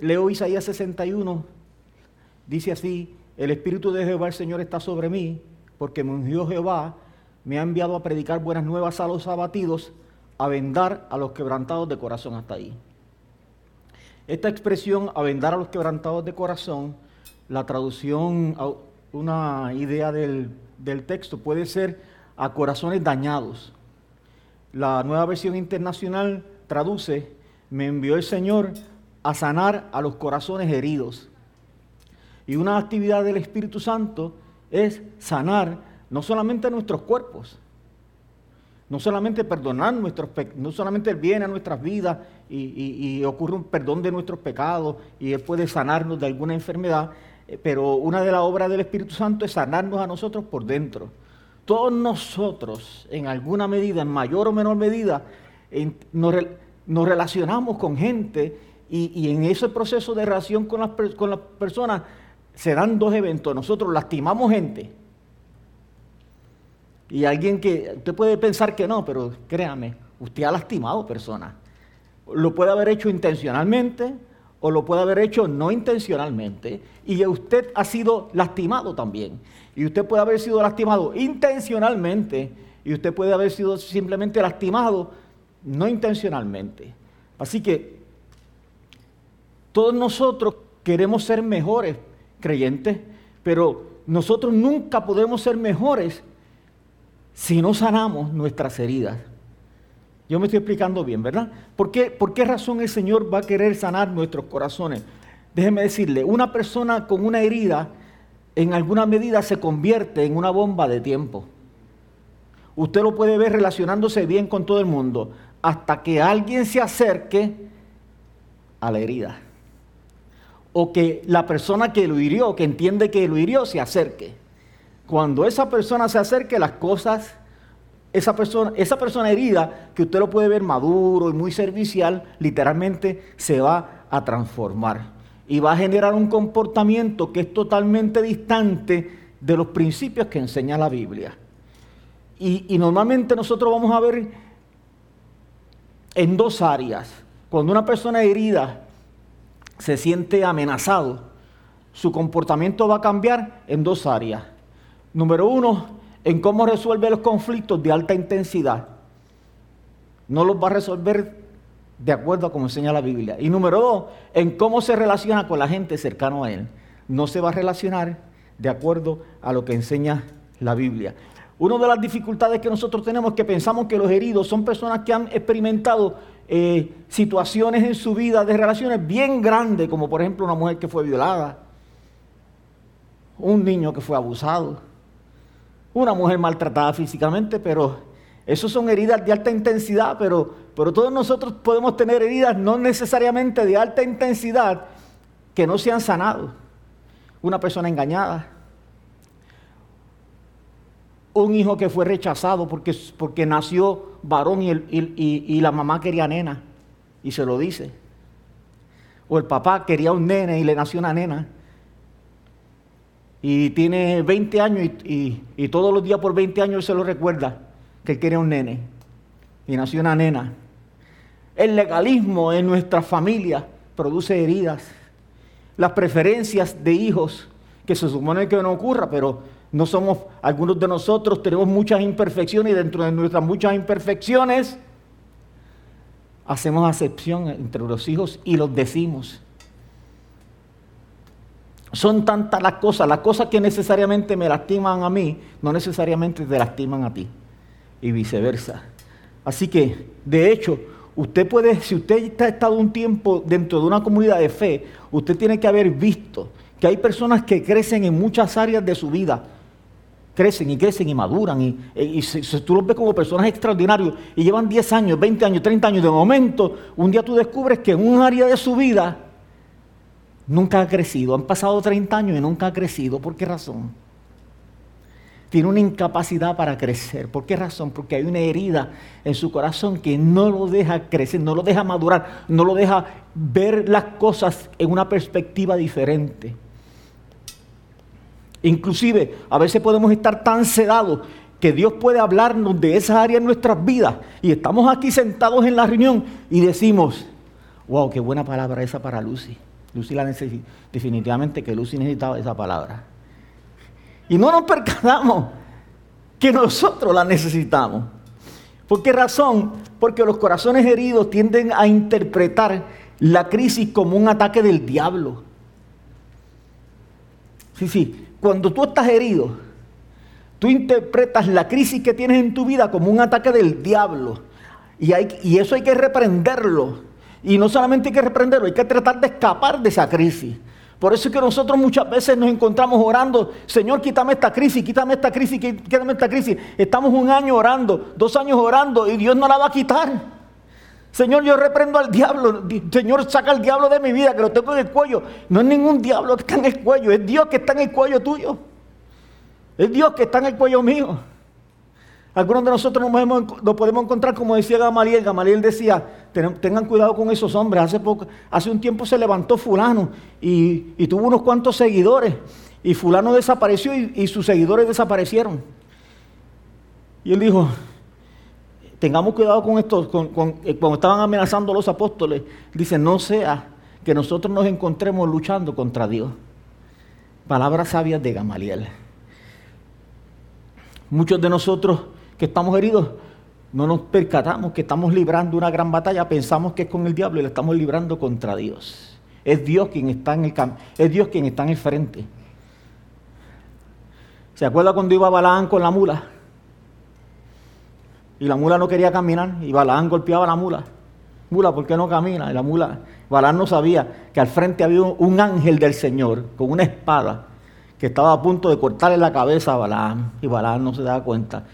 leo Isaías 61, dice así, el Espíritu de Jehová el Señor está sobre mí, porque me ungió Jehová, me ha enviado a predicar buenas nuevas a los abatidos, a vendar a los quebrantados de corazón hasta ahí. Esta expresión, a vendar a los quebrantados de corazón, la traducción, una idea del, del texto puede ser a corazones dañados. La nueva versión internacional traduce, me envió el Señor a sanar a los corazones heridos. Y una actividad del Espíritu Santo es sanar no solamente nuestros cuerpos, no solamente perdonar nuestros no solamente Él viene a nuestras vidas y, ocurre un perdón de nuestros pecados y Él puede sanarnos de alguna enfermedad, eh, pero una de las obras del Espíritu Santo es sanarnos a nosotros por dentro. Todos nosotros, en alguna medida, en mayor o menor medida, nos, relacionamos con gente y, en ese proceso de relación con las, con las personas se dan dos eventos. Nosotros lastimamos gente y alguien que, usted puede pensar que no, pero créame, usted ha lastimado personas. Lo puede haber hecho intencionalmente o lo puede haber hecho no intencionalmente. Y usted ha sido lastimado también. Y usted puede haber sido lastimado intencionalmente y usted puede haber sido simplemente lastimado no intencionalmente. Así que todos nosotros queremos ser mejores creyentes, pero nosotros nunca podemos ser mejores si no sanamos nuestras heridas. Yo me estoy explicando bien, ¿verdad? ¿Por qué, ¿Por qué razón el Señor va a querer sanar nuestros corazones? Déjeme decirle, una persona con una herida en alguna medida se convierte en una bomba de tiempo. Usted lo puede ver relacionándose bien con todo el mundo hasta que alguien se acerque a la herida. O que la persona que lo hirió, que entiende que lo hirió, se acerque. Cuando esa persona se acerque, las cosas, esa persona, esa persona herida, que usted lo puede ver maduro y muy servicial, literalmente se va a transformar y va a generar un comportamiento que es totalmente distante de los principios que enseña la Biblia. Y, y, normalmente nosotros vamos a ver en dos áreas. Cuando una persona herida se siente amenazado, su comportamiento va a cambiar en dos áreas. Número uno, en cómo resuelve los conflictos de alta intensidad. No los va a resolver de acuerdo a como enseña la Biblia. Y número dos, en cómo se relaciona con la gente cercano a él. No se va a relacionar de acuerdo a lo que enseña la Biblia. Una de las dificultades que nosotros tenemos es que pensamos que los heridos son personas que han experimentado eh, situaciones en su vida de relaciones bien grandes, como por ejemplo una mujer que fue violada, un niño que fue abusado, una mujer maltratada físicamente, pero eso son heridas de alta intensidad, pero, pero todos nosotros podemos tener heridas no necesariamente de alta intensidad que no se han sanado. Una persona engañada, un hijo que fue rechazado porque, porque nació varón y, y, la mamá quería nena y se lo dice. O el papá quería un nene y le nació una nena y tiene 20 años y, todos los días por 20 años se lo recuerda que quería un nene y nació una nena. El legalismo en nuestra familia produce heridas. Las preferencias de hijos, que se supone que no ocurra, pero no somos, algunos de nosotros tenemos muchas imperfecciones y dentro de nuestras muchas imperfecciones hacemos acepción entre los hijos y los decimos. Son tantas las cosas, las cosas que necesariamente me lastiman a mí, no necesariamente te lastiman a ti. Y viceversa. Así que, de hecho, usted puede, si usted ha estado un tiempo dentro de una comunidad de fe, usted tiene que haber visto que hay personas que crecen en muchas áreas de su vida. Crecen y crecen y maduran. Y, y, tú los ves como personas extraordinarios y llevan 10 años, 20 años, 30 años. De momento, un día tú descubres que en un área de su vida nunca ha crecido. Han pasado 30 años y nunca ha crecido. ¿Por qué razón? Tiene una incapacidad para crecer. ¿Por qué razón? Porque hay una herida en su corazón que no lo deja crecer, no lo deja madurar, no lo deja ver las cosas en una perspectiva diferente. Inclusive, a veces podemos estar tan sedados que Dios puede hablarnos de esa área en nuestras vidas. Y estamos aquí sentados en la reunión y decimos, wow, qué buena palabra esa para Lucy Lucy la definitivamente que Lucy necesitaba esa palabra. Y no nos percatamos que nosotros la necesitamos. ¿Por qué razón? Porque los corazones heridos tienden a interpretar la crisis como un ataque del diablo. Sí, sí, cuando tú estás herido, tú interpretas la crisis que tienes en tu vida como un ataque del diablo. Y, eso hay que reprenderlo. Y no solamente hay que reprenderlo, hay que tratar de escapar de esa crisis. Por eso es que nosotros muchas veces nos encontramos orando, Señor, quítame esta crisis, quítame esta crisis, quítame esta crisis. Estamos un año orando, dos años orando y Dios no la va a quitar. Señor, yo reprendo al diablo. Señor, saca al diablo de mi vida, que lo tengo en el cuello. No es ningún diablo que está en el cuello, es Dios que está en el cuello tuyo. Es Dios que está en el cuello mío. Algunos de nosotros nos podemos, encontrar, como decía Gamaliel. Gamaliel decía, tengan cuidado con esos hombres. Hace, poco, hace un tiempo se levantó fulano y, tuvo unos cuantos seguidores. Y fulano desapareció y, sus seguidores desaparecieron. Y él dijo, tengamos cuidado con esto. Eh, cuando estaban amenazando a los apóstoles, dice, no sea que nosotros nos encontremos luchando contra Dios. Palabras sabias de Gamaliel. Muchos de nosotros que estamos heridos, no nos percatamos que estamos librando una gran batalla, pensamos que es con el diablo y la estamos librando contra Dios. Es Dios quien está en el es Dios quien está en el frente. ¿Se acuerda cuando iba Balaán con la mula? Y la mula no quería caminar y Balaán golpeaba a la mula. Mula, ¿por qué no camina? Y la mula, Balaán no sabía que al frente había un ángel del Señor con una espada que estaba a punto de cortarle la cabeza a Balaam y Balaam no se daba cuenta.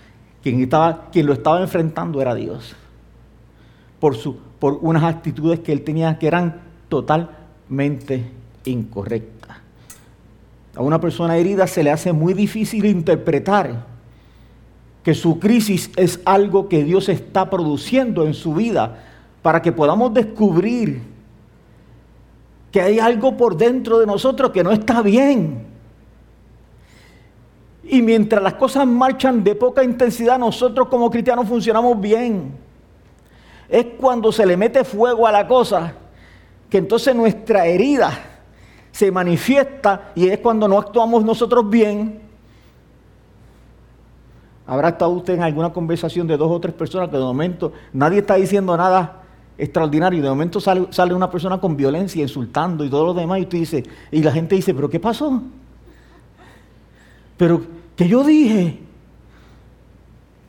Quien, estaba, quien lo estaba enfrentando era Dios. Por, su, por unas actitudes que él tenía que eran totalmente incorrectas. A una persona herida se le hace muy difícil interpretar que su crisis es algo que Dios está produciendo en su vida para que podamos descubrir que hay algo por dentro de nosotros que no está bien y mientras las cosas marchan de poca intensidad, nosotros como cristianos funcionamos bien. Es cuando se le mete fuego a la cosa que entonces nuestra herida se manifiesta y es cuando no actuamos nosotros bien. Habrá estado usted en alguna conversación de dos o tres personas que de momento nadie está diciendo nada extraordinario y de momento sale, sale una persona con violencia, insultando y todo lo demás y, usted dice, y la gente dice, pero ¿qué pasó? Pero, ¿qué yo dije?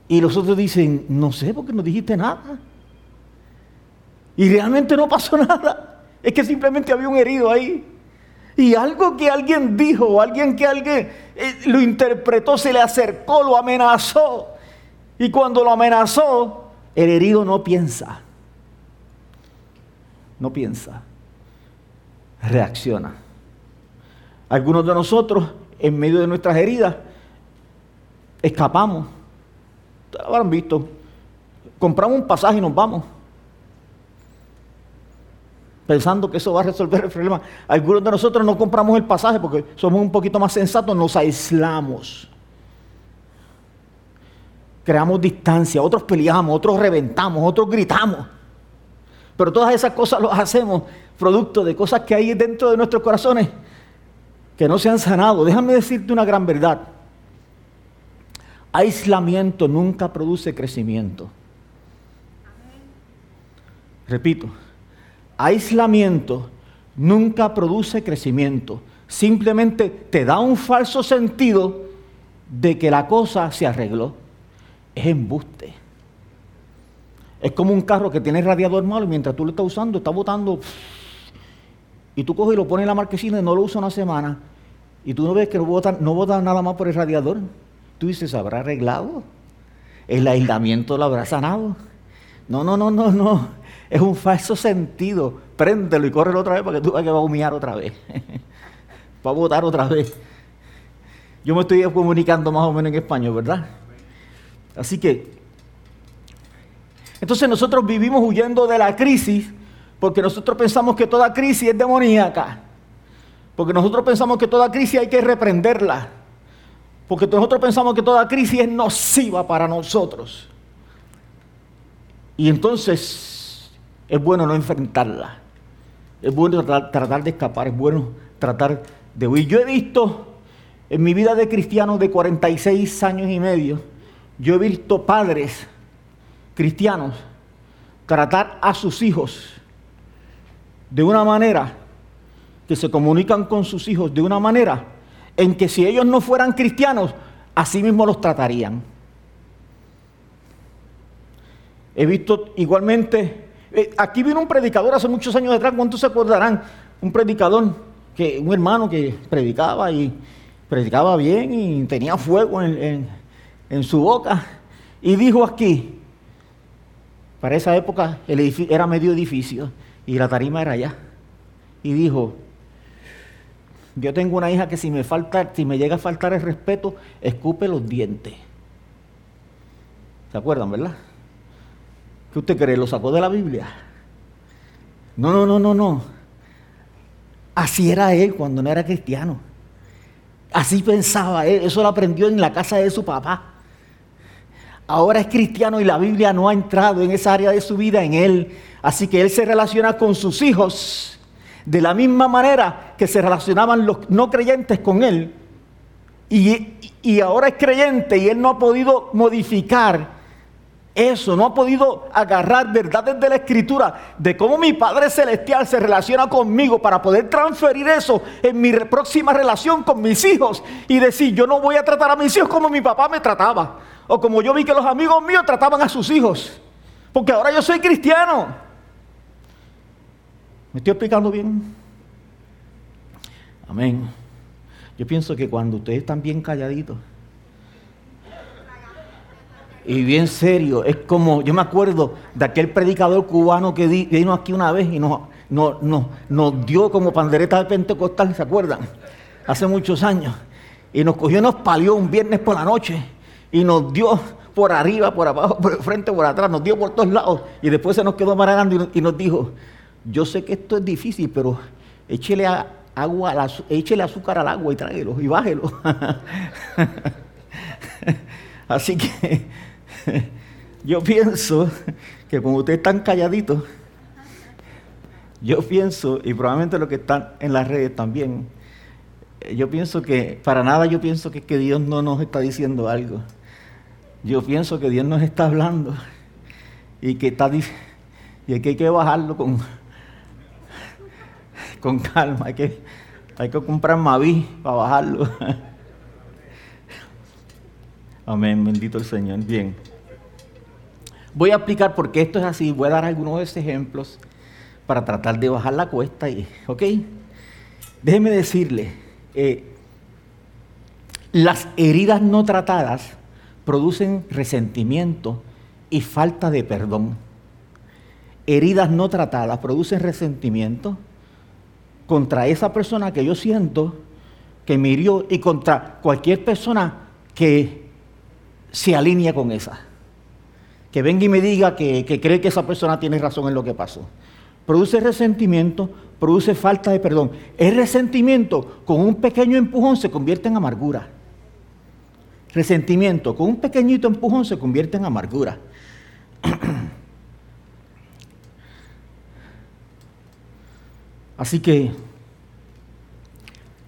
Y los otros dicen, no sé, porque no dijiste nada. Y realmente no pasó nada. Es que simplemente había un herido ahí. Y algo que alguien dijo, alguien que alguien eh, lo interpretó, se le acercó, lo amenazó. Y cuando lo amenazó, el herido no piensa. No piensa. Reacciona. Algunos de nosotros en medio de nuestras heridas, escapamos. Ustedes lo habrán visto. Compramos un pasaje y nos vamos. Pensando que eso va a resolver el problema. Algunos de nosotros no compramos el pasaje porque somos un poquito más sensatos, nos aislamos. Creamos distancia, otros peleamos, otros reventamos, otros gritamos. Pero todas esas cosas las hacemos producto de cosas que hay dentro de nuestros corazones que no se han sanado. Déjame decirte una gran verdad. Aislamiento nunca produce crecimiento. Repito, aislamiento nunca produce crecimiento. Simplemente te da un falso sentido de que la cosa se arregló. Es embuste. Es como un carro que tiene radiador malo y mientras tú lo estás usando está botando y tú coges y lo pones en la marquesina y no lo usas una semana, y tú no ves que no bota, no nada más por el radiador, tú dices, ¿habrá arreglado? ¿El aislamiento lo habrá sanado? No, no, no, no, no. Es un falso sentido. Préndelo y córrelo otra vez para que tú veas que va a humillar otra vez. va a votar otra vez. Yo me estoy comunicando más o menos en español, ¿verdad? Así que, entonces nosotros vivimos huyendo de la crisis porque nosotros pensamos que toda crisis es demoníaca. Porque nosotros pensamos que toda crisis hay que reprenderla. Porque nosotros pensamos que toda crisis es nociva para nosotros. Y entonces es bueno no enfrentarla. es bueno tratar, de escapar, es bueno tratar de huir. Yo he visto en mi vida de cristiano de 46 años y medio, yo he visto padres cristianos tratar a sus hijos de una manera que se comunican con sus hijos de una manera en que si ellos no fueran cristianos, así mismo los tratarían. He visto igualmente, eh, aquí vino un predicador hace muchos años atrás, ¿cuántos se acordarán? Un predicador, que, un hermano que predicaba y predicaba bien y tenía fuego en, su boca. Y dijo aquí, para esa época el era medio edificio y la tarima era allá. Y dijo, yo tengo una hija que si me falta, si me llega a faltar el respeto, escupe los dientes. ¿Se acuerdan, verdad? ¿Qué usted cree? ¿Lo sacó de la Biblia? No, no, no, no, no. Así era él cuando no era cristiano. Así pensaba él. Eso lo aprendió en la casa de su papá. Ahora es cristiano y la Biblia no ha entrado en esa área de su vida en él. Así que él se relaciona con sus hijos de la misma manera que se relacionaban los no creyentes con él. Y, y ahora es creyente y él no ha podido modificar eso, no ha podido agarrar verdades de la escritura de cómo mi Padre Celestial se relaciona conmigo para poder transferir eso en mi próxima relación con mis hijos y decir, yo no voy a tratar a mis hijos como mi papá me trataba o como yo vi que los amigos míos trataban a sus hijos, porque ahora yo soy cristiano. ¿Me estoy explicando bien? Amén. Yo pienso que cuando ustedes están bien calladitos, y bien serio. Es como, yo me acuerdo de aquel predicador cubano que vino aquí una vez y nos, nos dio como pandereta de Pentecostal, ¿se acuerdan? Hace muchos años. Y nos cogió y nos palió un viernes por la noche y nos dio por arriba, por abajo, por el frente, por atrás, nos dio por todos lados. Y después se nos quedó maragando y nos dijo, yo sé que esto es difícil, pero échele, agua, échele azúcar al agua y tráelo y bájelo. Así que yo pienso que como ustedes están calladitos, yo pienso, y probablemente los que están en las redes también, yo pienso que, para nada yo pienso que, que Dios no nos está diciendo algo. Yo pienso que Dios nos está hablando y que, está, y que hay que bajarlo con, con calma. Hay que, hay que comprar Maví para bajarlo. Amén, bendito el Señor. Bien. Voy a explicar por qué esto es así. Voy a dar algunos de esos ejemplos para tratar de bajar la cuesta. Y, ¿Ok? Déjeme decirle, eh, las heridas no tratadas producen resentimiento y falta de perdón. Heridas no tratadas producen resentimiento contra esa persona que yo siento que me hirió y contra cualquier persona que se alinea con esa que venga y me diga que, cree que esa persona tiene razón en lo que pasó. Produce resentimiento, produce falta de perdón. El resentimiento con un pequeño empujón se convierte en amargura. Resentimiento con un pequeñito empujón se convierte en amargura. Así que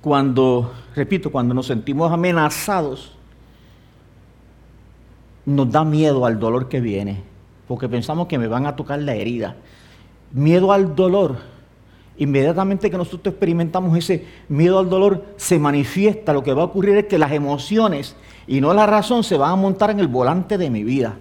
cuando, repito, cuando nos sentimos amenazados, nos da miedo al dolor que viene, porque pensamos que me van a tocar la herida. Miedo al dolor. Inmediatamente que nosotros experimentamos ese miedo al dolor, se manifiesta, lo que va a ocurrir es que las emociones y no la razón se van a montar en el volante de mi vida.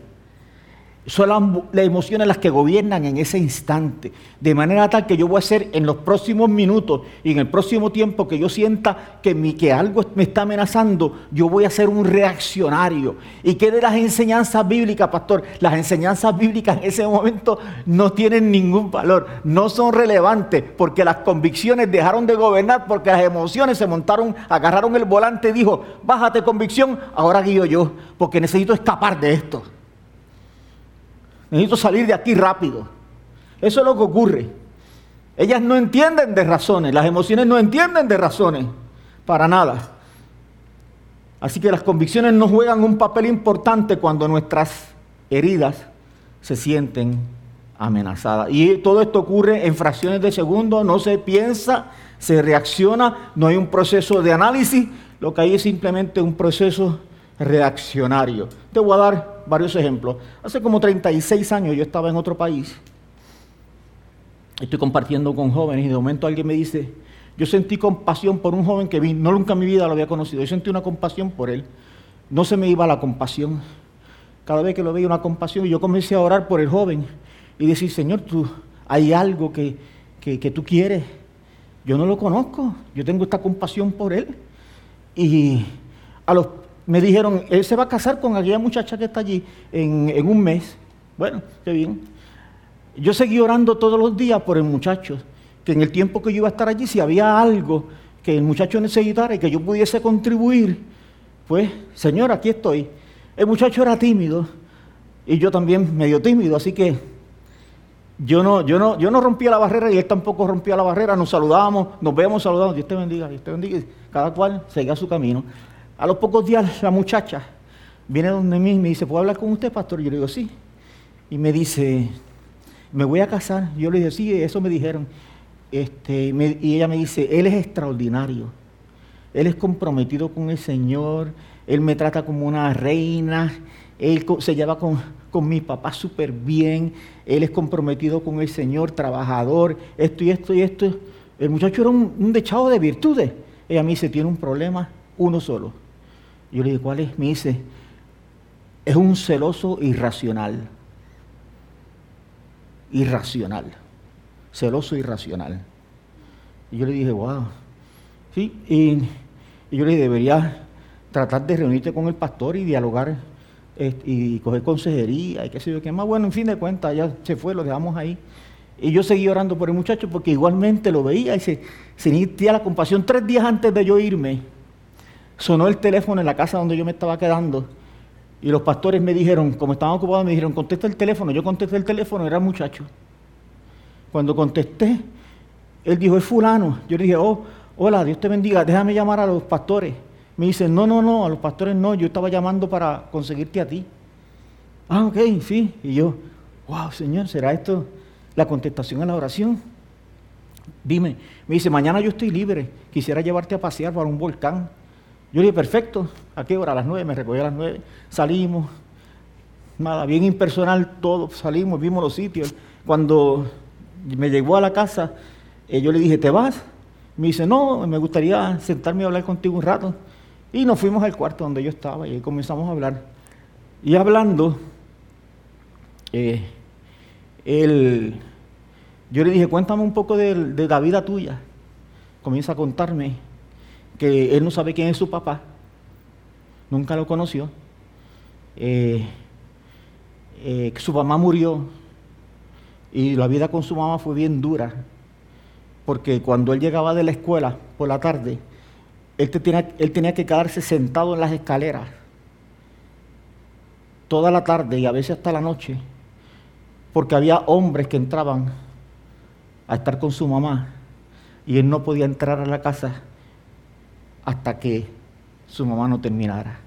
Son las, emociones las que gobiernan en ese instante. De manera tal que yo voy a hacer en los próximos minutos y en el próximo tiempo que yo sienta que, mi, que algo me está amenazando, yo voy a ser un reaccionario. ¿Y qué de las enseñanzas bíblicas, pastor? Las enseñanzas bíblicas en ese momento no tienen ningún valor, no son relevantes porque las convicciones dejaron de gobernar, porque las emociones se montaron, agarraron el volante y dijo, bájate convicción, ahora guío yo, porque necesito escapar de esto. Necesito salir de aquí rápido. Eso es lo que ocurre. Ellas no entienden de razones, las emociones no entienden de razones, para nada. Así que las convicciones no juegan un papel importante cuando nuestras heridas se sienten amenazada. Y todo esto ocurre en fracciones de segundo, no se piensa, se reacciona, no hay un proceso de análisis, lo que hay es simplemente un proceso reaccionario. Te voy a dar varios ejemplos. Hace como 36 años yo estaba en otro país, estoy compartiendo con jóvenes y de momento alguien me dice, yo sentí compasión por un joven que vi, no nunca en mi vida lo había conocido, yo sentí una compasión por él. No se me iba la compasión. Cada vez que lo veía una compasión, y yo comencé a orar por el joven y decir, Señor, tú, hay algo que, que, tú quieres. Yo no lo conozco, yo tengo esta compasión por él. Y a los, me dijeron, él se va a casar con aquella muchacha que está allí en, en un mes. Bueno, qué bien. Yo seguí orando todos los días por el muchacho que en el tiempo que yo iba a estar allí, si había algo que el muchacho necesitara y que yo pudiese contribuir, pues, Señor, aquí estoy. El muchacho era tímido y yo también medio tímido, así que yo no, yo no, yo no rompía la barrera y él tampoco rompía la barrera, nos saludábamos, nos veíamos saludando, Dios te bendiga, Dios te bendiga, cada cual seguía su camino. A los pocos días la muchacha viene donde mí y me dice, ¿puedo hablar con usted, pastor? Yo le digo, sí. Y me dice, me voy a casar. Yo le dije, sí, eso me dijeron. Este, y ella me dice, Él es extraordinario, Él es comprometido con el Señor, Él me trata como una reina, Él se lleva con, con mi papá súper bien, Él es comprometido con el Señor, trabajador, esto y esto y esto. El muchacho era un, un dechado de virtudes. Ella me dice, tiene un problema, uno solo. Yo le digo, ¿cuál es? Me dice, es un celoso irracional. Irracional celoso irracional. Y yo le dije, wow. Sí, y, yo le dije, deberías tratar de reunirte con el pastor y dialogar y coger consejería y qué sé yo qué más. Bueno, en fin de cuentas, ya se fue, lo dejamos ahí. Y yo seguí orando por el muchacho porque igualmente lo veía y se sentía la compasión. Tres días antes de yo irme, sonó el teléfono en la casa donde yo me estaba quedando. Y los pastores me dijeron, como estaban ocupados, me dijeron, contesta el teléfono. Yo contesté el teléfono, era muchacho. Cuando contesté, él dijo, es fulano. Yo le dije, oh, hola, Dios te bendiga, déjame llamar a los pastores. Me dice, no, no, no, a los pastores no, yo estaba llamando para conseguirte a ti. Ah, ok, sí. Y yo, wow, Señor, ¿será esto la contestación a la oración? Dime, me dice, mañana yo estoy libre, quisiera llevarte a pasear para un volcán. Yo dije, perfecto, ¿a qué hora? A las nueve, me recogí a las nueve, salimos, nada, bien impersonal todo, salimos, vimos los sitios. Cuando me llegó a la casa, eh, yo le dije, ¿te vas? Me dice, no, me gustaría sentarme a hablar contigo un rato. Y nos fuimos al cuarto donde yo estaba y comenzamos a hablar. Y hablando, eh, yo le dije, cuéntame un poco de, la vida tuya. Comienza a contarme que él no sabe quién es su papá, nunca lo conoció, eh, que su mamá murió. Y la vida con su mamá fue bien dura, porque cuando él llegaba de la escuela por la tarde, él, tenía, él tenía que quedarse sentado en las escaleras toda la tarde y a veces hasta la noche, porque había hombres que entraban a estar con su mamá y él no podía entrar a la casa hasta que su mamá no terminara.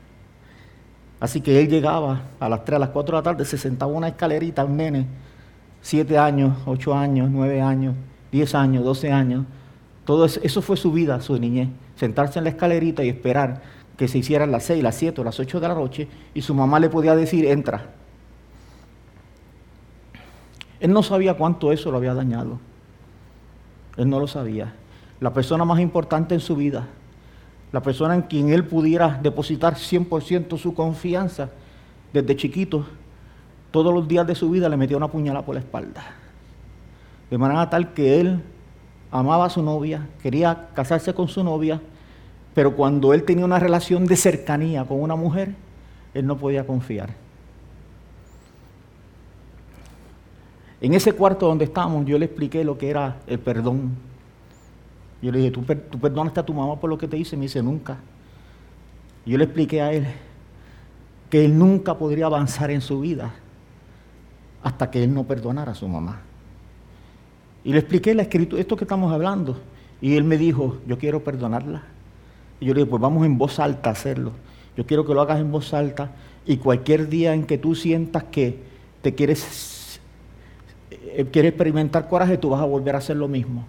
Así que él llegaba a las 3, a las 4 de la tarde, se sentaba en una escalerita, un nene, siete años, ocho años, nueve años, diez años, doce años. Todo eso, fue su vida, su niñez. Sentarse en la escalerita y esperar que se hicieran las seis, las siete o las ocho de la noche y su mamá le podía decir, entra. Él no sabía cuánto eso lo había dañado. Él no lo sabía. La persona más importante en su vida, la persona en quien él pudiera depositar 100% su confianza desde chiquito, todos los días de su vida le metía una puñalada por la espalda. De manera tal que él amaba a su novia, quería casarse con su novia, pero cuando él tenía una relación de cercanía con una mujer, él no podía confiar. En ese cuarto donde estábamos, yo le expliqué lo que era el perdón. Yo le dije, ¿tú, tú perdonaste a tu mamá por lo que te hice? Me dice, nunca. Yo le expliqué a él que él nunca podría avanzar en su vida hasta que él no perdonara a su mamá. Y le expliqué la escritura, esto que estamos hablando. Y él me dijo, yo quiero perdonarla. Y yo le dije, pues vamos en voz alta a hacerlo. Yo quiero que lo hagas en voz alta y cualquier día en que tú sientas que te quieres eh, quiere experimentar coraje, tú vas a volver a hacer lo mismo.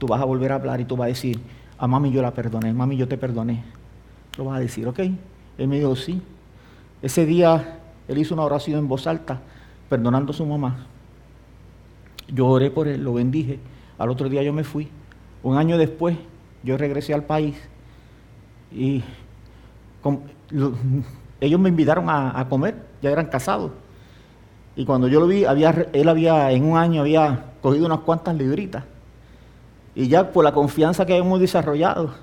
Tú vas a volver a hablar y tú vas a decir, a mami yo la perdoné, mami yo te perdoné. Lo vas a decir, ¿ok? Él me dijo, sí. Ese día él hizo una oración en voz alta, perdonando a su mamá. Yo oré por él, lo bendije. Al otro día yo me fui. Un año después yo regresé al país y ellos me invitaron a, comer, ya eran casados. Y cuando yo lo vi, él había, en un año había cogido unas cuantas libritas. Y ya por la confianza que hemos desarrollado,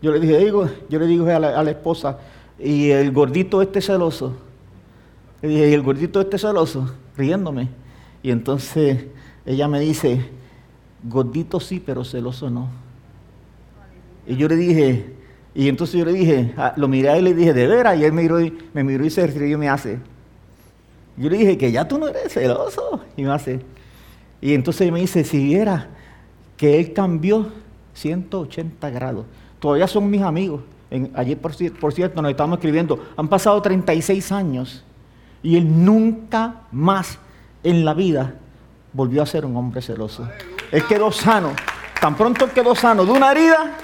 yo le dije, digo, yo le dije a la, esposa, y el gordito este celoso, y el gordito este celoso, riéndome. Y entonces ella me dice, gordito sí, pero celoso no. Y yo le dije, y entonces yo le dije, lo miré a él y le dije, ¿de veras? Y él me miró y, me miró y se rió y me hace. Yo le dije, que ya tú no eres celoso. Y me hace. Y entonces me dice, si viera que él cambió 180 grados. Todavía son mis amigos. ayer, por, por cierto, nos estábamos escribiendo. Han pasado 36 años y él nunca más en la vida volvió a ser un hombre celoso. Él quedó sano. Tan pronto quedó sano de una herida,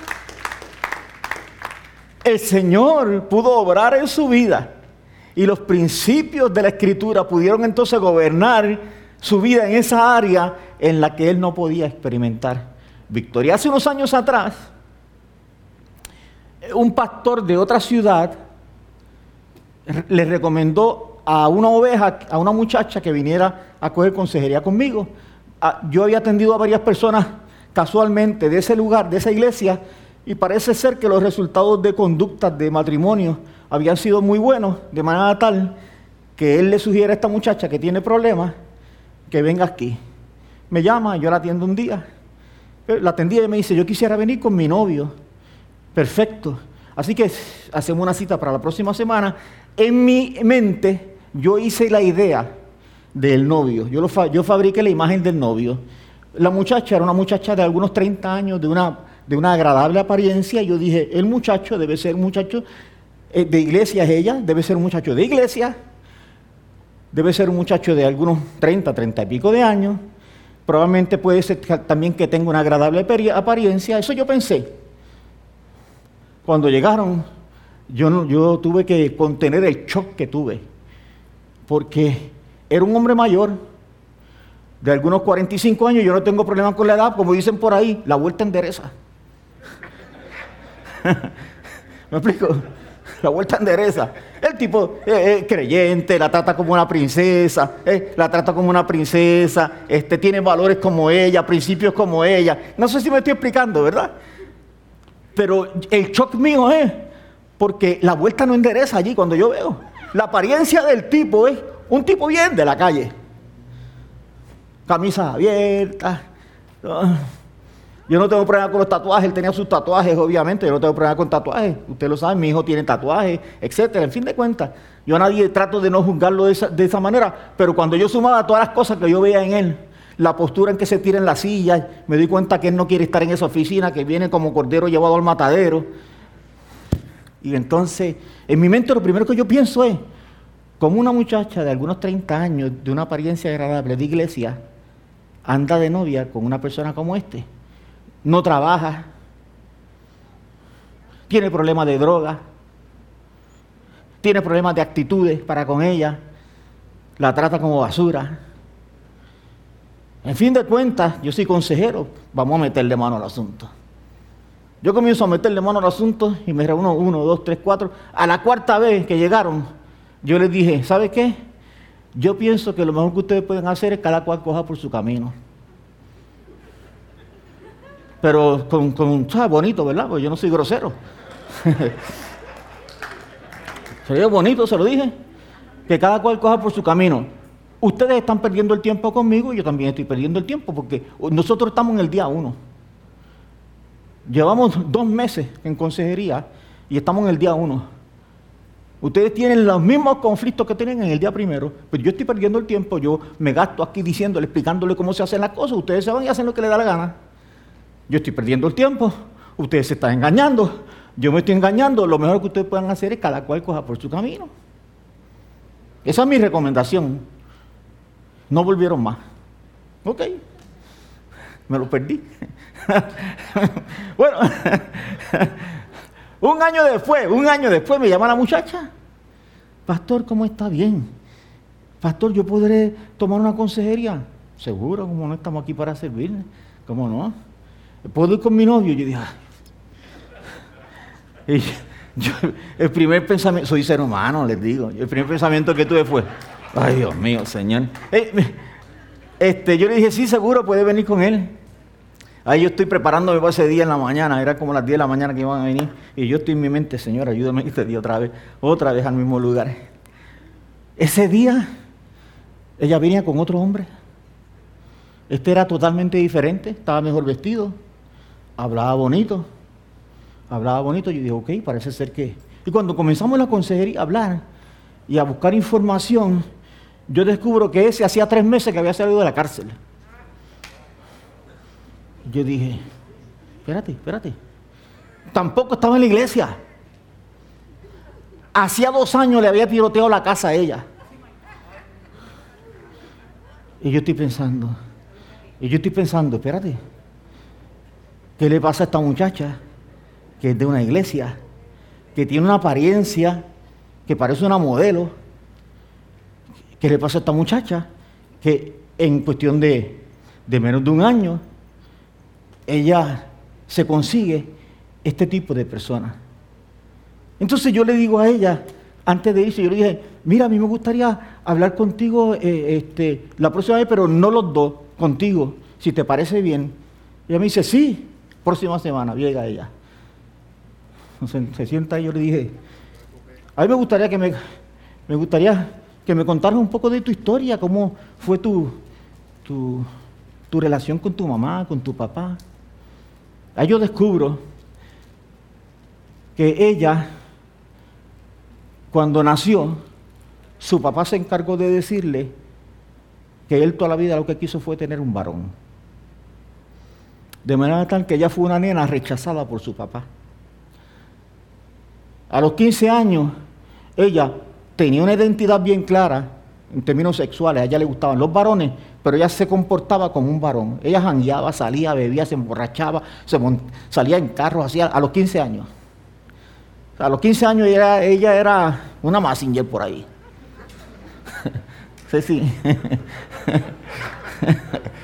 el Señor pudo obrar en su vida. Y los principios de la escritura pudieron entonces gobernar su vida en esa área en la que él no podía experimentar victoria. Hace unos años atrás, un pastor de otra ciudad le recomendó a una oveja, a una muchacha que viniera a coger consejería conmigo. Ah, yo había atendido a varias personas casualmente de ese lugar, de esa iglesia, y parece ser que los resultados de conductas de matrimonio habían sido muy buenos, de manera tal que él le sugiere a esta muchacha que tiene problemas que venga aquí. Me llama, yo la atiendo un día. La atendí y me dice, yo quisiera venir con mi novio. Perfecto. Así que hacemos una cita para la próxima semana. En mi mente yo hice la idea del novio. Yo, yo fabriqué la imagen del novio. La muchacha era una muchacha de algunos 30 años, de una, de una agradable apariencia. Yo dije, el muchacho debe ser un muchacho eh, de iglesia, es ella, debe ser un muchacho de iglesia, debe ser un muchacho de algunos 30, 30 y pico de años. Probablemente puede ser también que tenga una agradable apariencia. Eso yo pensé. Cuando llegaron, yo, tuve que contener el shock que tuve. Porque era un hombre mayor, de algunos 45 años, yo no tengo problema con la edad, como dicen por ahí, la vuelta endereza. ¿Me explico? La vuelta endereza. El tipo es creyente, la trata como una princesa, eh, la trata como una princesa, este, tiene valores como ella, principios como ella. No sé si me estoy explicando, ¿verdad? Pero el shock mío es porque la vuelta no endereza allí cuando yo veo. La apariencia del tipo es un tipo bien de la calle. Camisa abierta. Yo no tengo problema con los tatuajes, él tenía sus tatuajes, obviamente, yo no tengo problema con tatuajes, usted lo sabe, mi hijo tiene tatuajes, etcétera. En fin de cuentas, yo a nadie trato de no juzgarlo de esa, manera, pero cuando yo sumaba todas las cosas que yo veía en él, la postura en que se tira en la silla, me doy cuenta que él no quiere estar en esa oficina, que viene como cordero llevado al matadero. Y entonces, en mi mente lo primero que yo pienso es, como una muchacha de algunos 30 años, de una apariencia agradable de iglesia, anda de novia con una persona como este no trabaja, tiene problemas de droga, tiene problemas de actitudes para con ella, la trata como basura. En fin de cuentas, yo soy consejero, vamos a meterle mano al asunto. Yo comienzo a meterle mano al asunto y me reúno uno, dos, tres, cuatro. A la cuarta vez que llegaron, yo les dije, ¿sabe qué? Yo pienso que lo mejor que ustedes pueden hacer es cada cual coja por su camino pero con, con ¿sabes? bonito, ¿verdad? Pues yo no soy grosero. Sería bonito, se lo dije. Que cada cual coja por su camino. Ustedes están perdiendo el tiempo conmigo y yo también estoy perdiendo el tiempo porque nosotros estamos en el día uno. Llevamos dos meses en consejería y estamos en el día uno. Ustedes tienen los mismos conflictos que tienen en el día primero, pero yo estoy perdiendo el tiempo, yo me gasto aquí diciéndole, explicándole cómo se hacen las cosas, ustedes se van y hacen lo que les da la gana. Yo estoy perdiendo el tiempo, ustedes se están engañando, yo me estoy engañando, lo mejor que ustedes puedan hacer es cada cual coja por su camino. Esa es mi recomendación. No volvieron más. Ok, me lo perdí. bueno, un año después, un año después me llama la muchacha. Pastor, ¿cómo está? Bien. Pastor, ¿yo podré tomar una consejería? Seguro, como no estamos aquí para servirle. ¿Cómo no? ¿Puedo ir con mi novio? Yo dije, y yo, el primer pensamiento, soy ser humano, les digo. El primer pensamiento que tuve fue, ay Dios mío, Señor. Este, yo le dije, sí, seguro, puede venir con él. Ahí yo estoy preparándome para ese día en la mañana, era como las 10 de la mañana que iban a venir, y yo estoy en mi mente, Señor, ayúdame este día otra vez, otra vez al mismo lugar. Ese día, ella venía con otro hombre. Este era totalmente diferente, estaba mejor vestido, hablaba bonito, hablaba bonito. Yo dije, ok, parece ser que. Y cuando comenzamos la consejería a hablar y a buscar información, yo descubro que ese hacía tres meses que había salido de la cárcel. Yo dije, espérate, espérate. Tampoco estaba en la iglesia. Hacía dos años le había tiroteado la casa a ella. Y yo estoy pensando, y yo estoy pensando, espérate, ¿qué le pasa a esta muchacha que es de una iglesia, que tiene una apariencia que parece una modelo? ¿Qué le pasa a esta muchacha que en cuestión de, de menos de un año ella se consigue este tipo de personas. Entonces yo le digo a ella, antes de irse, yo le dije, mira, a mí me gustaría hablar contigo eh, este, la próxima vez, pero no los dos, contigo, si te parece bien. Y ella me dice, sí, próxima semana, llega ella. Entonces, se sienta y yo le dije, a mí me gustaría que me, me gustaría que me contaras un poco de tu historia, cómo fue tu, tu, tu relación con tu mamá, con tu papá. Ahí yo descubro que ella, cuando nació, su papá se encargó de decirle que él toda la vida lo que quiso fue tener un varón. De manera tal que ella fue una nena rechazada por su papá. A los 15 años, ella tenía una identidad bien clara en términos sexuales. A ella le gustaban los varones, pero ella se comportaba como un varón. Ella jangueaba, salía, bebía, se emborrachaba, se salía en carros, hacía a los 15 años. A los 15 años ella, era una Massinger por ahí. sí, sí.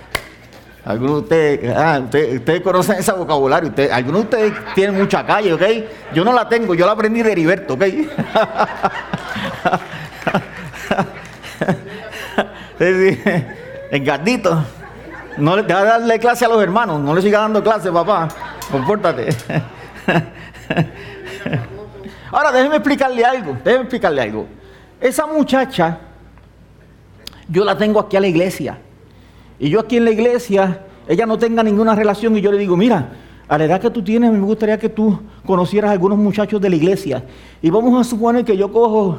Algunos de ustedes, ah, ustedes, conocen ese vocabulario, algunos de ustedes tienen mucha calle, ¿ok? Yo no la tengo, yo la aprendí de Heriberto, ¿ok? El gatito. No le, deja darle clase a los hermanos, no le siga dando clase, papá. Compórtate. Ahora, déjeme explicarle algo, déjeme explicarle algo. Esa muchacha, yo la tengo aquí a la iglesia. Y yo aquí en la iglesia, ella no tenga ninguna relación y yo le digo, mira, a la edad que tú tienes, me gustaría que tú conocieras a algunos muchachos de la iglesia. Y vamos a suponer que yo cojo,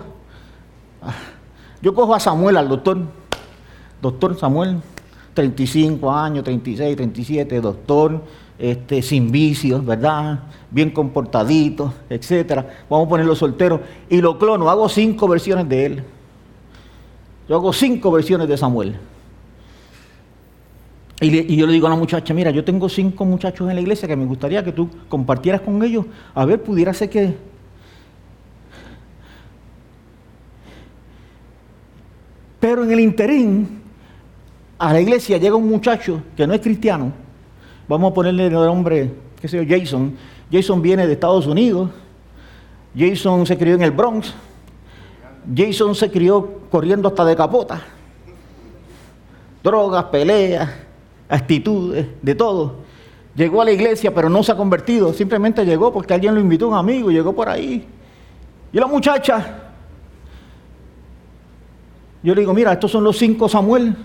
yo cojo a Samuel, al doctor, doctor Samuel, 35 años, 36, 37, doctor, este, sin vicios, ¿verdad? Bien comportadito, etcétera. Vamos a ponerlo soltero. Y lo clono, hago cinco versiones de él. Yo hago cinco versiones de Samuel. Y, yo le digo a la muchacha, mira, yo tengo cinco muchachos en la iglesia que me gustaría que tú compartieras con ellos. A ver, pudiera ser que Pero en el interín, a la iglesia llega un muchacho que no es cristiano, vamos a ponerle el nombre, qué sé yo, Jason. Jason viene de Estados Unidos, Jason se crió en el Bronx, Jason se crió corriendo hasta de capota, drogas, peleas, actitudes, de todo. Llegó a la iglesia, pero no se ha convertido, simplemente llegó porque alguien lo invitó, un amigo, llegó por ahí. Y la muchacha, yo le digo, mira, estos son los cinco Samuel,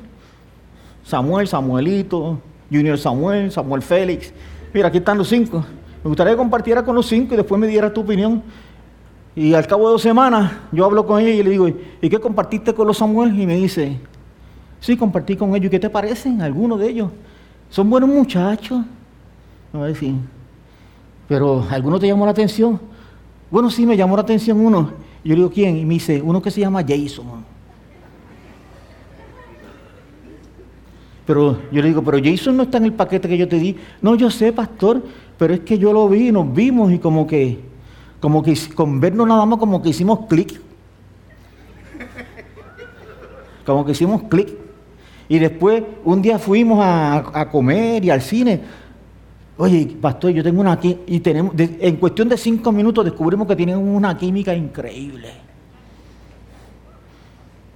Samuel, Samuelito, Junior Samuel, Samuel Félix. Mira, aquí están los cinco. Me gustaría que compartiera con los cinco y después me diera tu opinión. Y al cabo de dos semanas yo hablo con ella y le digo, ¿y qué compartiste con los Samuel? Y me dice, sí, compartí con ellos. ¿Y qué te parecen algunos de ellos? Son buenos muchachos. A decir, pero ¿alguno te llamó la atención? Bueno, sí, me llamó la atención uno. Y yo le digo, ¿quién? Y me dice, uno que se llama Jason. Pero yo le digo, pero Jason no está en el paquete que yo te di. No, yo sé, pastor, pero es que yo lo vi, nos vimos y como que, como que con vernos nada más como que hicimos clic. Como que hicimos clic. Y después un día fuimos a, comer y al cine. Oye, pastor, yo tengo una aquí y tenemos, en cuestión de cinco minutos descubrimos que tienen una química increíble.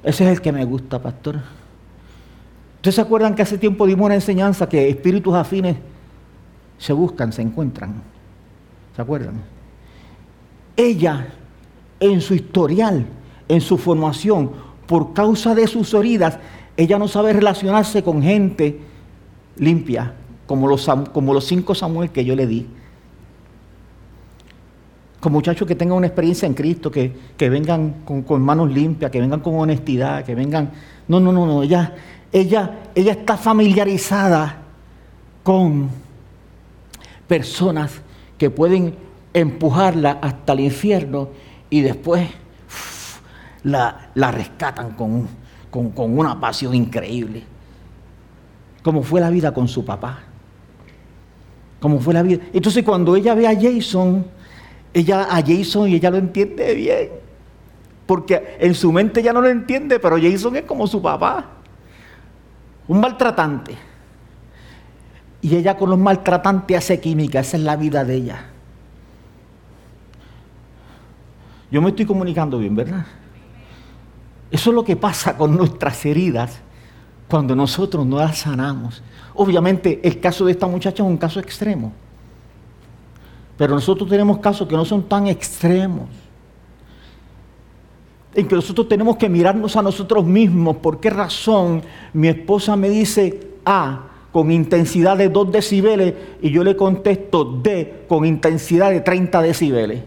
Ese es el que me gusta, pastor. ¿Ustedes se acuerdan que hace tiempo dimos una enseñanza que espíritus afines se buscan, se encuentran? ¿Se acuerdan? Ella, en su historial, en su formación, por causa de sus heridas, ella no sabe relacionarse con gente limpia, como los, cinco Samuel que yo le di. Con muchachos que tengan una experiencia en Cristo, que, vengan con, manos limpias, que vengan con honestidad, que vengan... No, no, no, no, ella, ella, ella está familiarizada con personas que pueden empujarla hasta el infierno y después la, rescatan con, con, una pasión increíble. Como fue la vida con su papá. Como fue la vida. Entonces cuando ella ve a Jason, ella a Jason y ella lo entiende bien. Porque en su mente ya no lo entiende, pero Jason es como su papá un maltratante. Y ella con los maltratantes hace química, esa es la vida de ella. Yo me estoy comunicando bien, ¿verdad? Eso es lo que pasa con nuestras heridas cuando nosotros no las sanamos. Obviamente el caso de esta muchacha es un caso extremo. Pero nosotros tenemos casos que no son tan extremos en que nosotros tenemos que mirarnos a nosotros mismos. ¿Por qué razón mi esposa me dice A con intensidad de 2 decibeles y yo le contesto D con intensidad de 30 decibeles?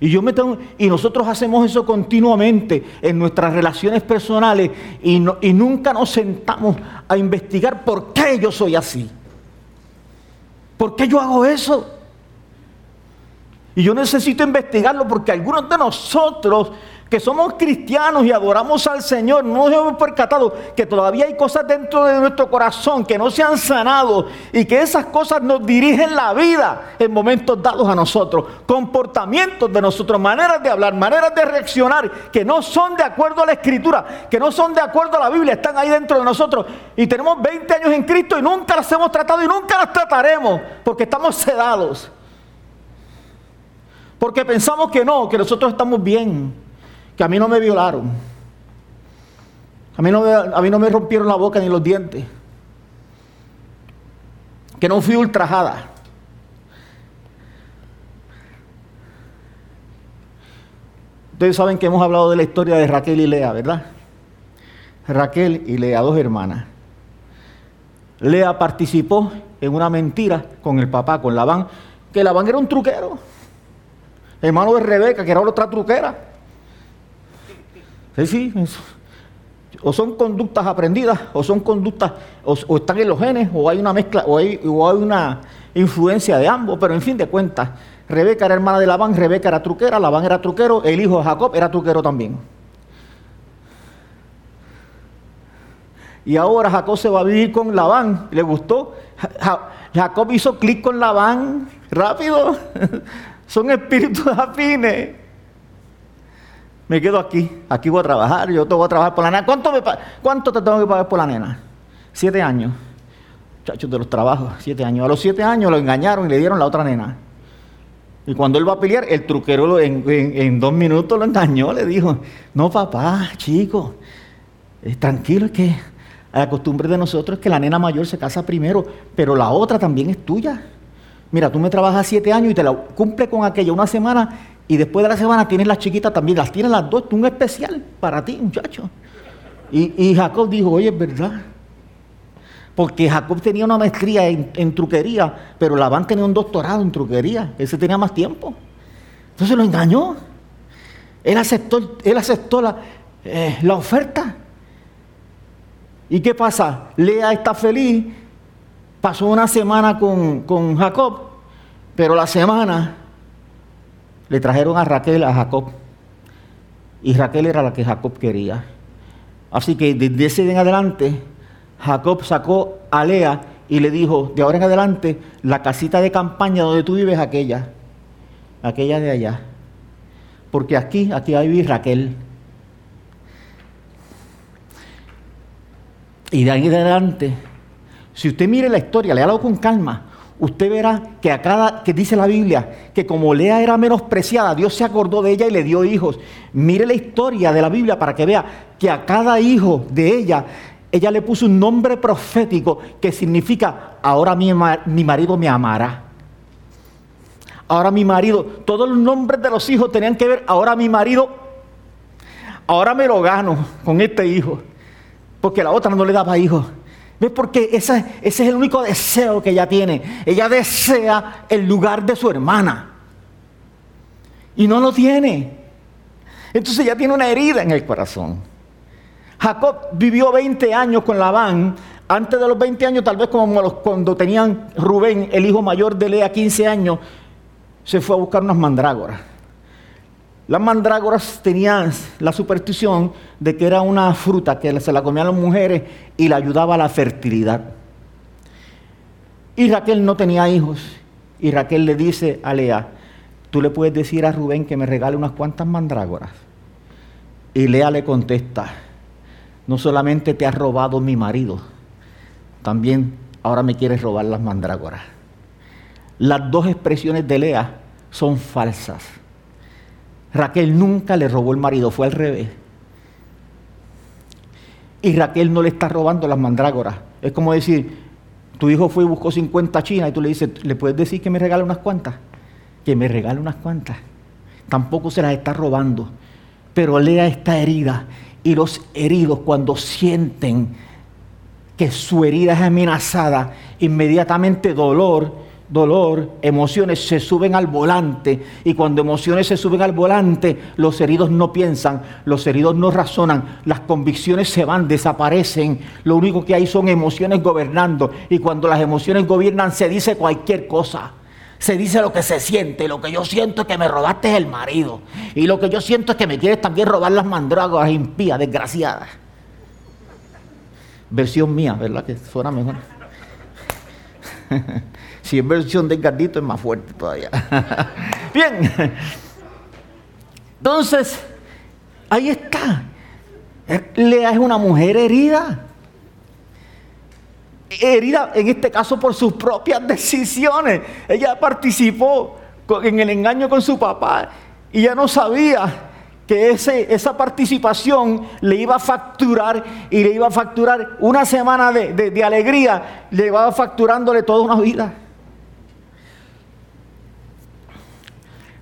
Y, yo me y nosotros hacemos eso continuamente en nuestras relaciones personales y, y nunca nos sentamos a investigar por qué yo soy así. ¿Por qué yo hago eso? Y yo necesito investigarlo porque algunos de nosotros que somos cristianos y adoramos al Señor, no nos hemos percatado que todavía hay cosas dentro de nuestro corazón que no se han sanado y que esas cosas nos dirigen la vida en momentos dados a nosotros. Comportamientos de nosotros, maneras de hablar, maneras de reaccionar que no son de acuerdo a la Escritura, que no son de acuerdo a la Biblia, están ahí dentro de nosotros. Y tenemos 20 años en Cristo y nunca las hemos tratado y nunca las trataremos porque estamos sedados. Porque pensamos que no, que nosotros estamos bien, que a mí no me violaron, a mí no me, a mí no me rompieron la boca ni los dientes, que no fui ultrajada. Ustedes saben que hemos hablado de la historia de Raquel y Lea, ¿verdad? Raquel y Lea, dos hermanas. Lea participó en una mentira con el papá, con Labán, que Labán era un truquero hermano de Rebeca, que era otra truquera. Sí, sí. O son conductas aprendidas, o son conductas, o, están en los genes, o hay una mezcla, o hay, una influencia de ambos, pero en fin de cuentas, Rebeca era hermana de Labán, Rebeca era truquera, Labán era truquero, el hijo de Jacob era truquero también. Y ahora Jacob se va a vivir con Labán, le gustó. Jacob hizo clic con Labán rápido. Son espíritus afines. Me quedo aquí, aquí voy a trabajar, yo te voy a trabajar por la nena. ¿Cuánto, me, ¿Cuánto te tengo que pagar por la nena? Siete años. Muchachos de los trabajos, siete años. A los siete años lo engañaron y le dieron la otra nena. Y cuando él va a pelear, el truquero en, dos minutos lo engañó, le dijo, no papá, chico, es tranquilo, es que la costumbre de nosotros es que la nena mayor se casa primero, pero la otra también es tuya. Mira, tú me trabajas siete años y te la cumple con aquella una semana y después de la semana tienes las chiquitas también, las tienes las dos, un especial para ti, muchacho. Y, Jacob dijo, oye, es verdad. Porque Jacob tenía una maestría en, truquería, pero Labán tenía un doctorado en truquería. Ese tenía más tiempo. Entonces lo engañó. Él aceptó, él aceptó la, eh, la oferta. ¿Y qué pasa? Lea está feliz Pasó una semana con, Jacob, pero la semana le trajeron a Raquel a Jacob. Y Raquel era la que Jacob quería. Así que desde ese día en adelante, Jacob sacó a Lea y le dijo, de ahora en adelante, la casita de campaña donde tú vives aquella, aquella de allá. Porque aquí, aquí va a vivir Raquel. Y de ahí en adelante, si usted mire la historia, léalo con calma, usted verá que a cada, que dice la Biblia, que como Lea era menospreciada, Dios se acordó de ella y le dio hijos. Mire la historia de la Biblia para que vea que a cada hijo de ella, ella le puso un nombre profético que significa, ahora mi, mi marido me amará. Ahora mi marido, todos los nombres de los hijos tenían que ver, ahora mi marido, ahora me lo gano con este hijo, porque la otra no le daba hijos. ¿Ves? Porque ese, ese es el único deseo que ella tiene. Ella desea el lugar de su hermana. Y no lo tiene. Entonces ella tiene una herida en el corazón. Jacob vivió 20 años con Labán. Antes de los 20 años, tal vez como cuando tenían Rubén, el hijo mayor de Lea, 15 años, se fue a buscar unas mandrágoras. Las mandrágoras tenían la superstición de que era una fruta que se la comían las mujeres y le ayudaba a la fertilidad. Y Raquel no tenía hijos. Y Raquel le dice a Lea, tú le puedes decir a Rubén que me regale unas cuantas mandrágoras. Y Lea le contesta, no solamente te has robado mi marido, también ahora me quieres robar las mandrágoras. Las dos expresiones de Lea son falsas. Raquel nunca le robó el marido, fue al revés. Y Raquel no le está robando las mandrágoras. Es como decir, tu hijo fue y buscó 50 chinas y tú le dices, ¿le puedes decir que me regale unas cuantas? Que me regale unas cuantas. Tampoco se las está robando. Pero Lea está herida. Y los heridos cuando sienten que su herida es amenazada, inmediatamente dolor, dolor, emociones se suben al volante y cuando emociones se suben al volante, los heridos no piensan, los heridos no razonan, las convicciones se van, desaparecen, lo único que hay son emociones gobernando y cuando las emociones gobiernan se dice cualquier cosa. Se dice lo que se siente, lo que yo siento es que me robaste el marido y lo que yo siento es que me quieres también robar las mandrágoras impías, desgraciadas. Versión mía, ¿verdad? Que fuera mejor. Si es versión de Gardito es más fuerte todavía. Bien. Entonces, ahí está. Lea es una mujer herida. Herida en este caso por sus propias decisiones. Ella participó en el engaño con su papá y ya no sabía que ese, esa participación le iba a facturar y le iba a facturar una semana de, de alegría, le iba facturándole toda una vida.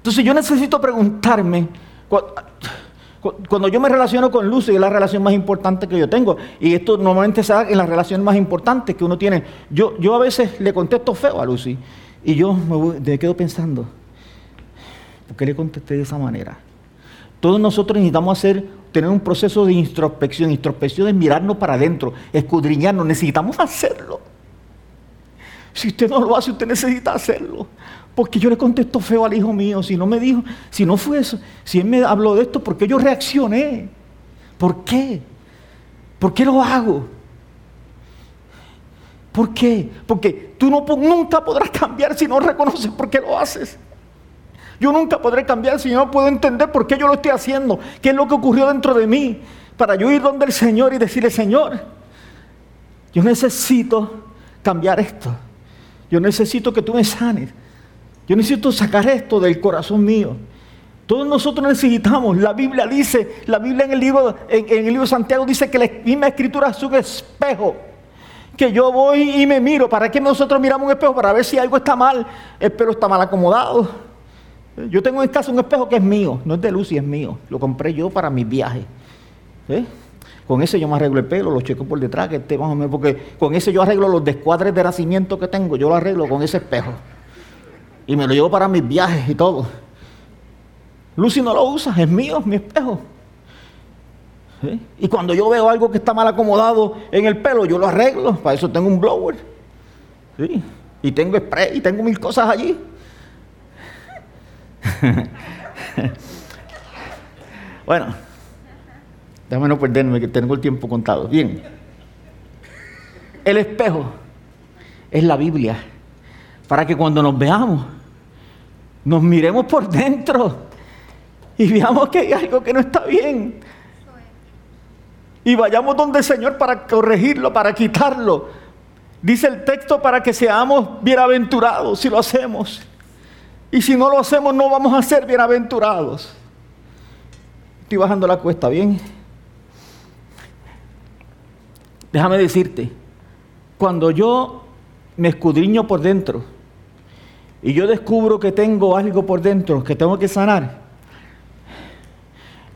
Entonces yo necesito preguntarme, cuando yo me relaciono con Lucy, es la relación más importante que yo tengo, y esto normalmente se da en las relaciones más importantes que uno tiene. Yo, yo a veces le contesto feo a Lucy, y yo me, quedo pensando, ¿por qué le contesté de esa manera? Todos nosotros necesitamos hacer, tener un proceso de introspección. Introspección es mirarnos para adentro, escudriñarnos. Necesitamos hacerlo. Si usted no lo hace, usted necesita hacerlo. Porque yo le contesto feo al hijo mío. Si no me dijo, si no fue eso, si él me habló de esto, ¿por qué yo reaccioné? ¿Por qué? ¿Por qué lo hago? ¿Por qué? Porque tú nunca podrás cambiar si no reconoces por qué lo haces. Yo nunca podré cambiar si no puedo entender por qué yo lo estoy haciendo, qué es lo que ocurrió dentro de mí, para yo ir donde el Señor y decirle, Señor, yo necesito cambiar esto. Yo necesito que tú me sanes. Yo necesito sacar esto del corazón mío. Todos nosotros necesitamos, la Biblia dice, la Biblia en el libro, en, el libro de Santiago dice que la misma escritura es un espejo. Que yo voy y me miro. ¿Para qué nosotros miramos un espejo? Para ver si algo está mal. El pelo está mal acomodado. Yo tengo en casa un espejo que es mío, no es de Lucy, es mío. Lo compré yo para mis viajes. Con ese yo me arreglo el pelo, lo checo por detrás, que esté más o menos, porque con ese yo arreglo los descuadres de nacimiento que tengo, yo lo arreglo con ese espejo y me lo llevo para mis viajes y todo. Lucy no lo usa, es mío, es mi espejo. Y cuando yo veo algo que está mal acomodado en el pelo, yo lo arreglo. Para eso tengo un blower. Y tengo spray y tengo mil cosas allí. bueno, Déjame no perderme, que tengo el tiempo contado. Bien. El espejo es la Biblia. Para que cuando nos veamos, nos miremos por dentro y veamos que hay algo que no está bien. Y vayamos donde el Señor para corregirlo, para quitarlo. Dice el texto para que seamos bienaventurados si lo hacemos. Y si no lo hacemos, no vamos a ser bienaventurados. Estoy bajando la cuesta, ¿bien? Déjame decirte, cuando yo me escudriño por dentro y yo descubro que tengo algo por dentro que tengo que sanar,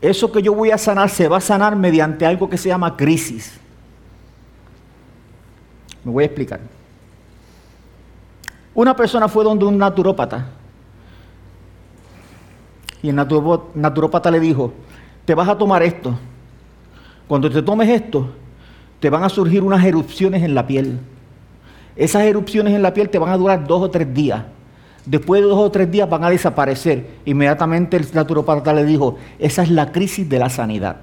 eso que yo voy a sanar se va a sanar mediante algo que se llama crisis. Me voy a explicar. Una persona fue donde un naturópata y el naturópata le dijo, te vas a tomar esto. Cuando te tomes esto, te van a surgir unas erupciones en la piel. Esas erupciones en la piel te van a durar dos o tres días. Después de dos o tres días van a desaparecer. Inmediatamente el naturopata le dijo, esa es la crisis de la sanidad.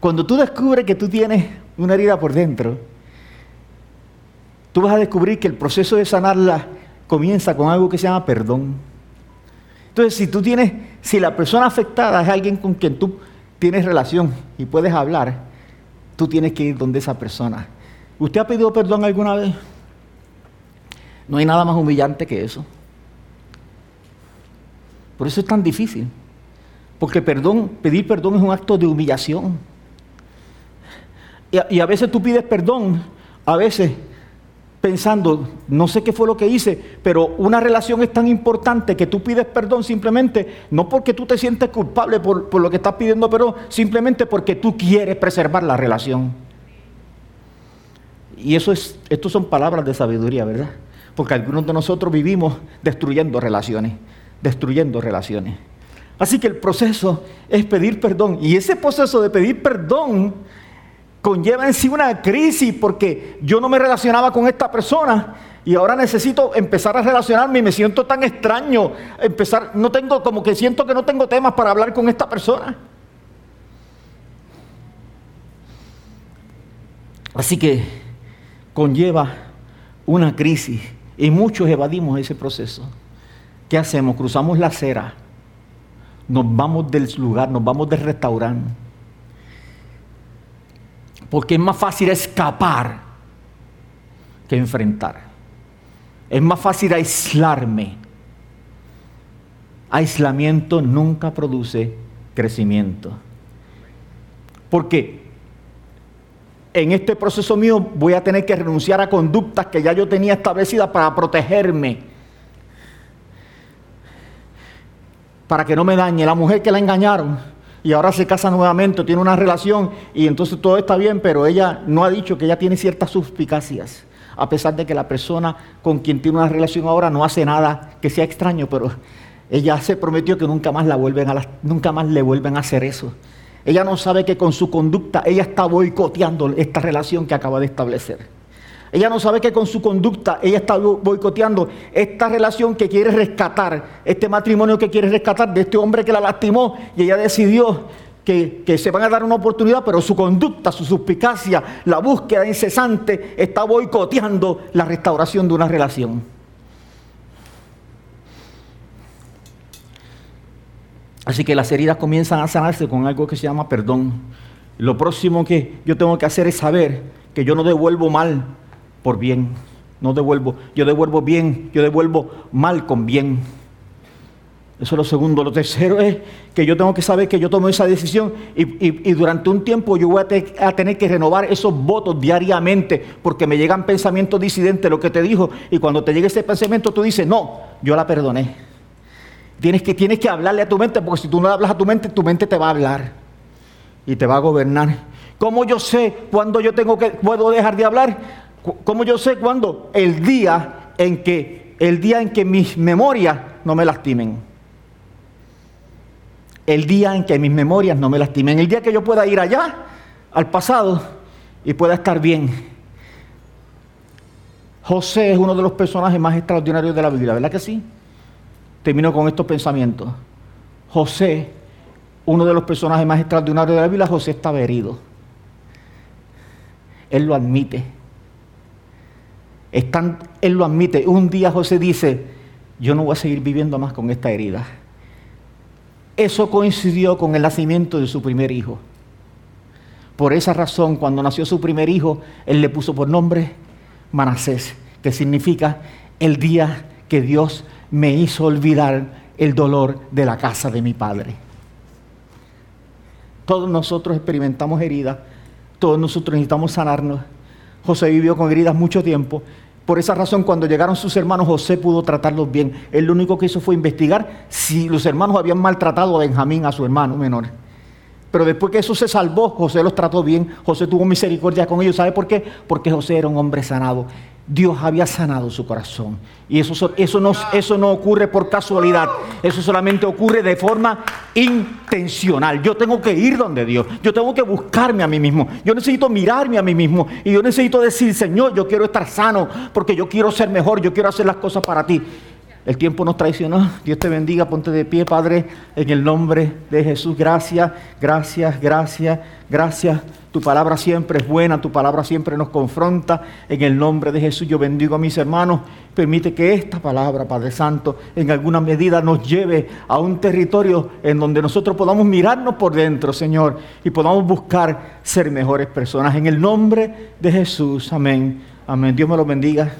Cuando tú descubres que tú tienes una herida por dentro, tú vas a descubrir que el proceso de sanarla comienza con algo que se llama perdón. Entonces, si tú tienes, si la persona afectada es alguien con quien tú tienes relación y puedes hablar, tú tienes que ir donde esa persona. ¿Usted ha pedido perdón alguna vez? No hay nada más humillante que eso. Por eso es tan difícil. Porque perdón, pedir perdón es un acto de humillación. Y a, veces tú pides perdón, a veces pensando, no sé qué fue lo que hice, pero una relación es tan importante que tú pides perdón simplemente, no porque tú te sientes culpable por, por lo que estás pidiendo perdón, simplemente porque tú quieres preservar la relación. Y eso es, estos son palabras de sabiduría, ¿verdad? Porque algunos de nosotros vivimos destruyendo relaciones, destruyendo relaciones. Así que el proceso es pedir perdón. Y ese proceso de pedir perdón conlleva en sí una crisis porque yo no me relacionaba con esta persona y ahora necesito empezar a relacionarme y me siento tan extraño. Empezar, no tengo, como que siento que no tengo temas para hablar con esta persona. Así que conlleva una crisis y muchos evadimos ese proceso. ¿Qué hacemos? Cruzamos la acera, nos vamos del lugar, nos vamos del restaurante. Porque es más fácil escapar que enfrentar. Es más fácil aislarme. Aislamiento nunca produce crecimiento. Porque en este proceso mío voy a tener que renunciar a conductas que ya yo tenía establecidas para protegerme. Para que no me dañe. La mujer que la engañaron y ahora se casa nuevamente, tiene una relación y entonces todo está bien, pero ella no ha dicho que ella tiene ciertas suspicacias. A pesar de que la persona con quien tiene una relación ahora no hace nada que sea extraño, pero ella se prometió que nunca más, la vuelven a nunca más le vuelven a hacer eso. Ella no sabe que con su conducta ella está boicoteando esta relación que acaba de establecer. Ella no sabe que con su conducta ella está boicoteando esta relación que quiere rescatar, este matrimonio que quiere rescatar de este hombre que la lastimó y ella decidió que, que, se van a dar una oportunidad, pero su conducta, su suspicacia, la búsqueda incesante está boicoteando la restauración de una relación. Así que las heridas comienzan a sanarse con algo que se llama perdón. Lo próximo que yo tengo que hacer es saber que yo no devuelvo mal por bien. No devuelvo, yo devuelvo bien, yo devuelvo mal con bien. Eso es lo segundo. Lo tercero es que yo tengo que saber que yo tomo esa decisión y, durante un tiempo yo voy a, tener que renovar esos votos diariamente porque me llegan pensamientos disidentes, lo que te dijo, y cuando te llegue ese pensamiento tú dices, no, yo la perdoné. Tienes que, tienes que hablarle a tu mente, porque si tú no hablas a tu mente, tu mente te va a hablar y te va a gobernar. ¿Cómo yo sé cuándo yo tengo que, puedo dejar de hablar? ¿Cómo yo sé cuándo? El día en que, el día en que mis memorias no me lastimen. El día en que mis memorias no me lastimen. El día que yo pueda ir allá, al pasado, y pueda estar bien. José es uno de los personajes más extraordinarios de la Biblia, ¿verdad que sí? Termino con estos pensamientos. José uno de los personajes más extraordinarios de la Biblia, José estaba herido. Él lo admite. él lo admite. Un día José dice, yo no voy a seguir viviendo más con esta herida. Eso coincidió con el nacimiento de su primer hijo. Por esa razón, cuando nació su primer hijo, él le puso por nombre Manasés, que significa el día que Dios me hizo olvidar el dolor de la casa de mi padre. Todos nosotros experimentamos heridas, todos nosotros necesitamos sanarnos. José vivió con heridas mucho tiempo. Por esa razón, cuando llegaron sus hermanos, José pudo tratarlos bien. Él lo único que hizo fue investigar si los hermanos habían maltratado a Benjamín, a su hermano menor. Pero después que eso se salvó, José los trató bien, José tuvo misericordia con ellos. ¿Sabe por qué? Porque José era un hombre sanado. Dios había sanado su corazón. Y eso, eso, no, eso no ocurre por casualidad. Eso solamente ocurre de forma intencional. Yo tengo que ir donde Dios. Yo tengo que buscarme a mí mismo. Yo necesito mirarme a mí mismo. Y yo necesito decir, Señor, yo quiero estar sano porque yo quiero ser mejor. Yo quiero hacer las cosas para ti. El tiempo nos traicionó. Dios te bendiga. Ponte de pie, Padre, en el nombre de Jesús. Gracias, gracias, gracias, gracias. Tu palabra siempre es buena, tu palabra siempre nos confronta. En el nombre de Jesús yo bendigo a mis hermanos. Permite que esta palabra, Padre Santo, en alguna medida nos lleve a un territorio en donde nosotros podamos mirarnos por dentro, Señor, y podamos buscar ser mejores personas. En el nombre de Jesús, amén. Amén. Dios me lo bendiga.